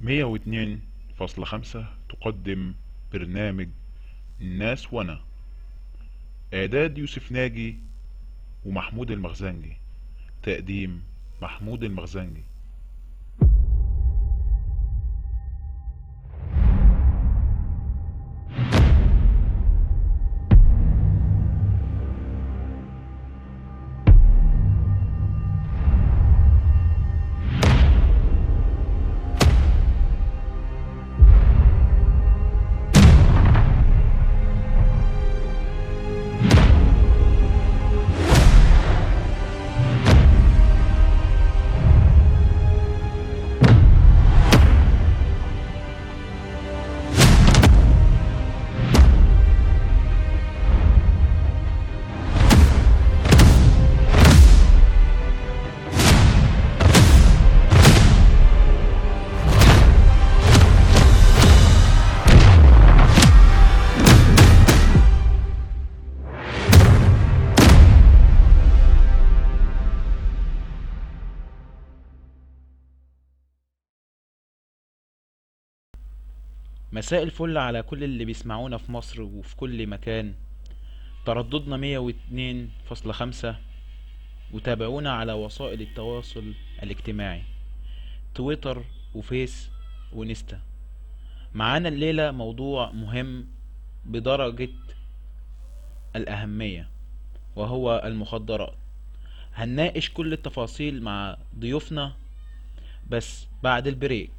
مية واتنين فاصلة خمسة تقدم برنامج الناس وأنا. إعداد يوسف ناجي ومحمود المغزنجي تقديم محمود المغزنجي مساء الفل على كل اللي بيسمعونا في مصر وفي كل مكان. ترددنا مية واتنين فاصلة خمسة وتابعونا على وسائل التواصل الاجتماعي تويتر وفيس ونستا. معانا الليلة موضوع مهم بدرجة الأهمية وهو المخدرات. هنناقش كل التفاصيل مع ضيوفنا بس بعد البريك.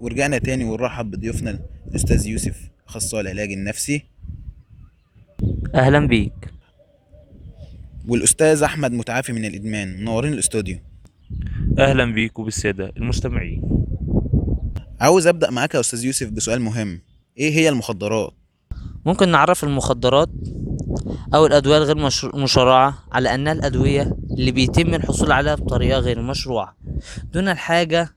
ورجعنا تاني ونرحب بضيوفنا الأستاذ يوسف أخصائي العلاج النفسي. أهلا بيك. والأستاذ أحمد متعافي من الإدمان منورين الأستوديو. أهلا بيك وبالسادة المستمعين. عاوز أبدأ معاك يا أستاذ يوسف بسؤال مهم. إيه هي المخدرات؟ ممكن نعرف المخدرات أو الأدوية الغير مشر- مشرعة على أنها الأدوية اللي بيتم الحصول عليها بطريقة غير مشروعة. دون الحاجة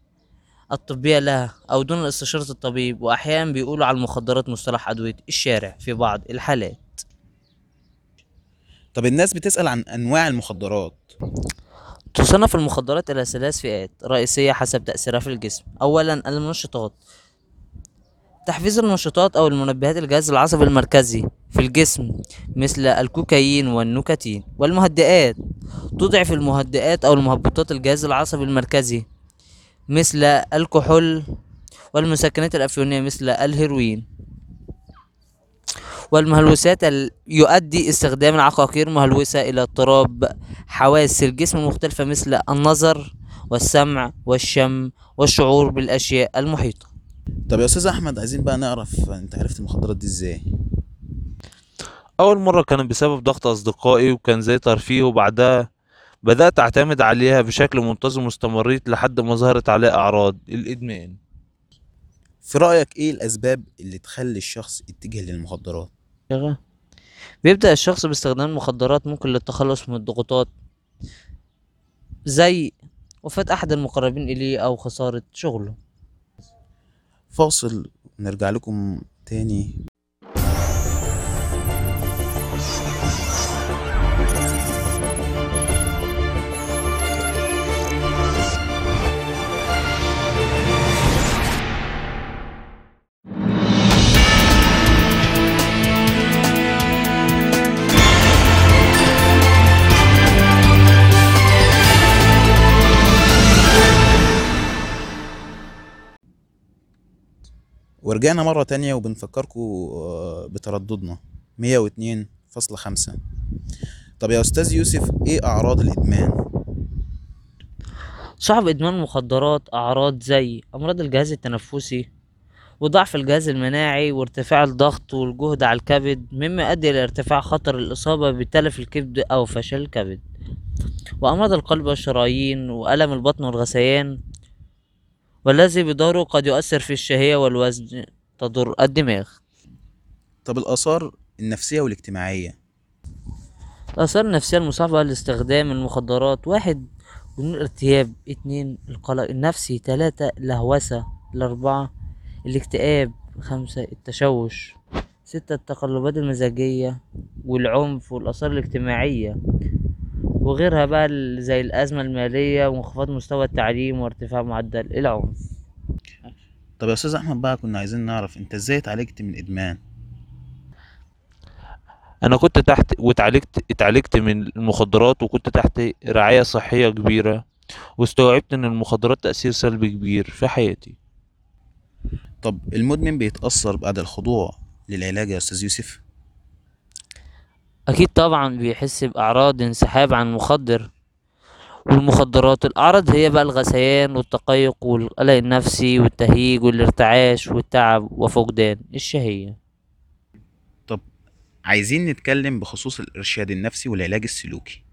الطبية لها أو دون استشاره الطبيب واحيانا بيقولوا على المخدرات مصطلح أدوية الشارع في بعض الحالات. طب الناس بتسأل عن أنواع المخدرات. تصنف المخدرات إلى ثلاث فئات رئيسية حسب تأثيرها في الجسم. أولا المنشطات. تحفيز النشاطات أو المنبهات الجهاز العصبي المركزي في الجسم مثل الكوكايين والنيكوتين والمهدئات. تضعف المهدئات أو المهبطات الجهاز العصبي المركزي مثل الكحول والمسكنات الأفيونية مثل الهيروين. والمهلوسات ال... يؤدي استخدام العقاقير مهلوسة إلى اضطراب حواس الجسم المختلفة مثل النظر والسمع والشم والشعور بالأشياء المحيطة. طب يا أستاذ أحمد عايزين بقى نعرف أنت عرفت المخدرات دي إزاي؟ أول مرة كانت بسبب ضغط أصدقائي وكان زي ترفيه وبعدها بدأت أعتمد عليها بشكل منتظم واستمريت لحد ما ظهرت عليها أعراض. الإدمان. في رأيك إيه الأسباب اللي تخلي الشخص يتجه للمخدرات؟ بيبدأ الشخص باستخدام المخدرات ممكن للتخلص من الضغوطات زي وفاة أحد المقربين إليه أو خسارة شغله. فاصل نرجع لكم تاني. ورجعنا مرة تانية وبنفكركم آه، بترددنا. مية واتنين فاصلة خمسة. طب يا أستاذ يوسف إيه أعراض الإدمان؟ صعب إدمان المخدرات أعراض زي أمراض الجهاز التنفسي وضعف الجهاز المناعي وارتفاع الضغط والجهد على الكبد مما يؤدي إلى ارتفاع خطر الإصابة بتلف الكبد أو فشل الكبد. وأمراض القلب والشرايين وألم البطن والغثيان والذي بدوره قد يؤثر في الشهية والوزن تضر الدماغ. طب الآثار النفسية والاجتماعية؟ الآثار النفسية المصاحبة لاستخدام المخدرات واحد جنون الارتياب اتنين القلق النفسي تلاتة الهوسة الأربعة الاكتئاب خمسة التشوش ستة التقلبات المزاجية والعنف والآثار الاجتماعية. وغيرها بقى زي الأزمة المالية وانخفاض مستوى التعليم وارتفاع معدل العنف طب يا أستاذ أحمد بقى كنا عايزين نعرف أنت إزاي اتعالجت من الإدمان؟ أنا كنت تحت واتعالجت اتعالجت من المخدرات وكنت تحت رعاية صحية كبيرة واستوعبت إن المخدرات تأثير سلبي كبير في حياتي طب المدمن بيتأثر بعد الخضوع للعلاج يا أستاذ يوسف؟ أكيد طبعا بيحس بأعراض انسحاب عن المخدر والمخدرات الأعراض هي بقى الغثيان والتقيؤ والقلق النفسي والتهيج والارتعاش والتعب وفقدان الشهية. طب عايزين نتكلم بخصوص الإرشاد النفسي والعلاج السلوكي.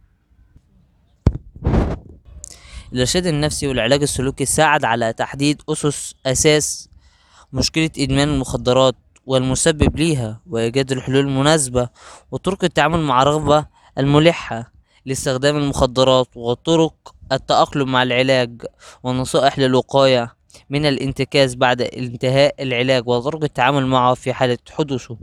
الإرشاد النفسي والعلاج السلوكي ساعد على تحديد أسس أساس مشكلة إدمان المخدرات والمسبب ليها وإيجاد الحلول المناسبة وطرق التعامل مع الرغبة الملحة لاستخدام المخدرات وطرق التأقلم مع العلاج والنصائح للوقاية من الانتكاس بعد انتهاء العلاج وطرق التعامل معه في حالة حدوثه.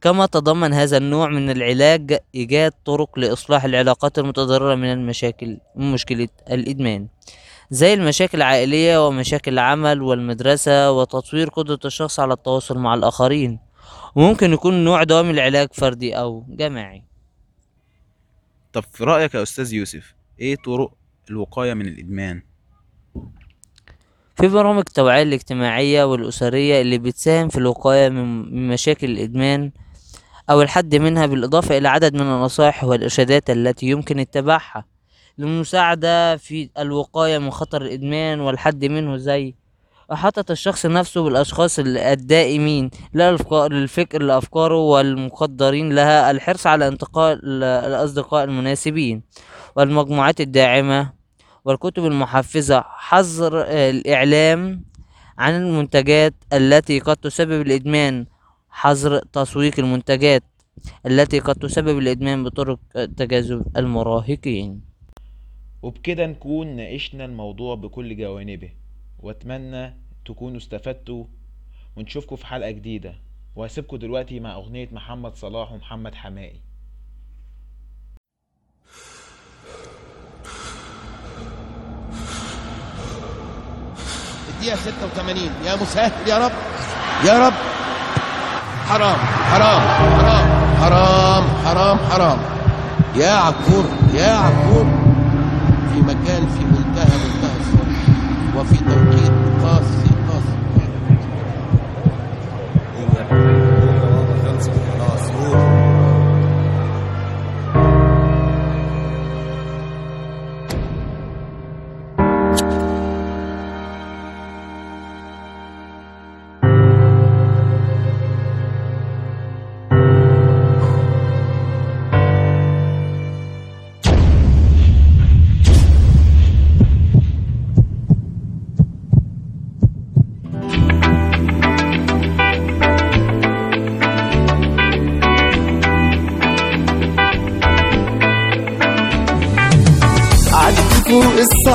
كما تضمن هذا النوع من العلاج إيجاد طرق لإصلاح العلاقات المتضررة من المشاكل مشكلة الإدمان. زي المشاكل العائلية ومشاكل العمل والمدرسة وتطوير قدرة الشخص على التواصل مع الآخرين. وممكن يكون نوع دوام العلاج فردي أو جماعي. طب في رأيك يا أستاذ يوسف إيه طرق الوقاية من الإدمان؟ في برامج التوعية الاجتماعية والأسرية اللي بتساهم في الوقاية من مشاكل الإدمان أو الحد منها بالإضافة إلى عدد من النصائح والإرشادات التي يمكن اتباعها. للمساعدة في الوقاية من خطر الإدمان والحد منه زي إحاطة الشخص نفسه بالأشخاص ال- الدائمين للفكر لأفكاره والمقدرين لها الحرص على انتقاء ال- الأصدقاء المناسبين والمجموعات الداعمة والكتب المحفزة حظر الإعلام عن المنتجات التي قد تسبب الإدمان حظر تسويق المنتجات التي قد تسبب الإدمان بطرق تجاذب المراهقين وبكده نكون ناقشنا الموضوع بكل جوانبه. وأتمنى تكونوا استفدتوا ونشوفكم في حلقة جديدة. وهسيبكم دلوقتي مع أغنية محمد صلاح ومحمد حمائي الدقيقة 86 يا مسهل يا رب. يا رب. حرام حرام حرام حرام حرام حرام. يا عكفور يا عكفور مكان في منتهى منتهى الصوت وفي توقيت قاسي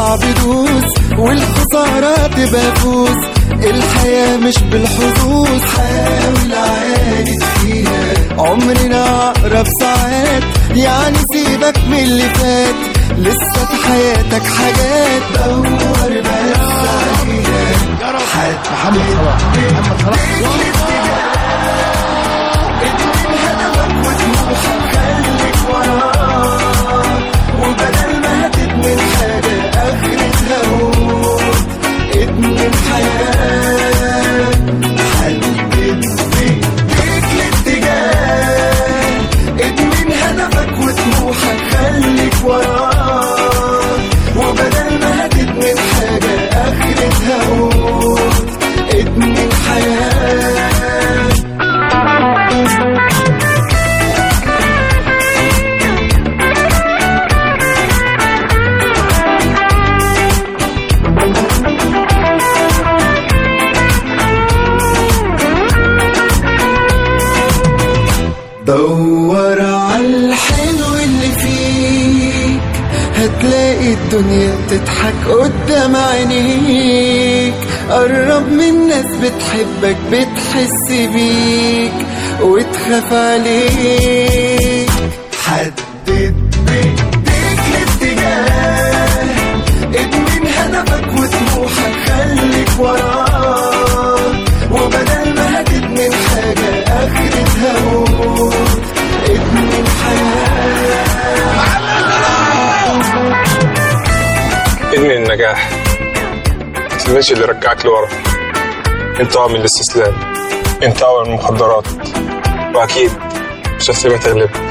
فوق الصعب دوس والخسارة تبقى فوز الحياة مش بالحظوظ. حاول عادي فيها عمرنا أقرب ساعات. يعني سيبك من اللي فات. لسه في حياتك حاجات. دور بس عليها. يا رب محمد صلاح. محمد صلاح. Yeah. بتضحك قدام عينيك. قرب من ناس بتحبك بتحس بيك وتخاف عليك. حدد النجاح متستناش اللي يرجعك لورا. انت من الاستسلام. انت من المخدرات. وأكيد مش هتسيبها تغلبك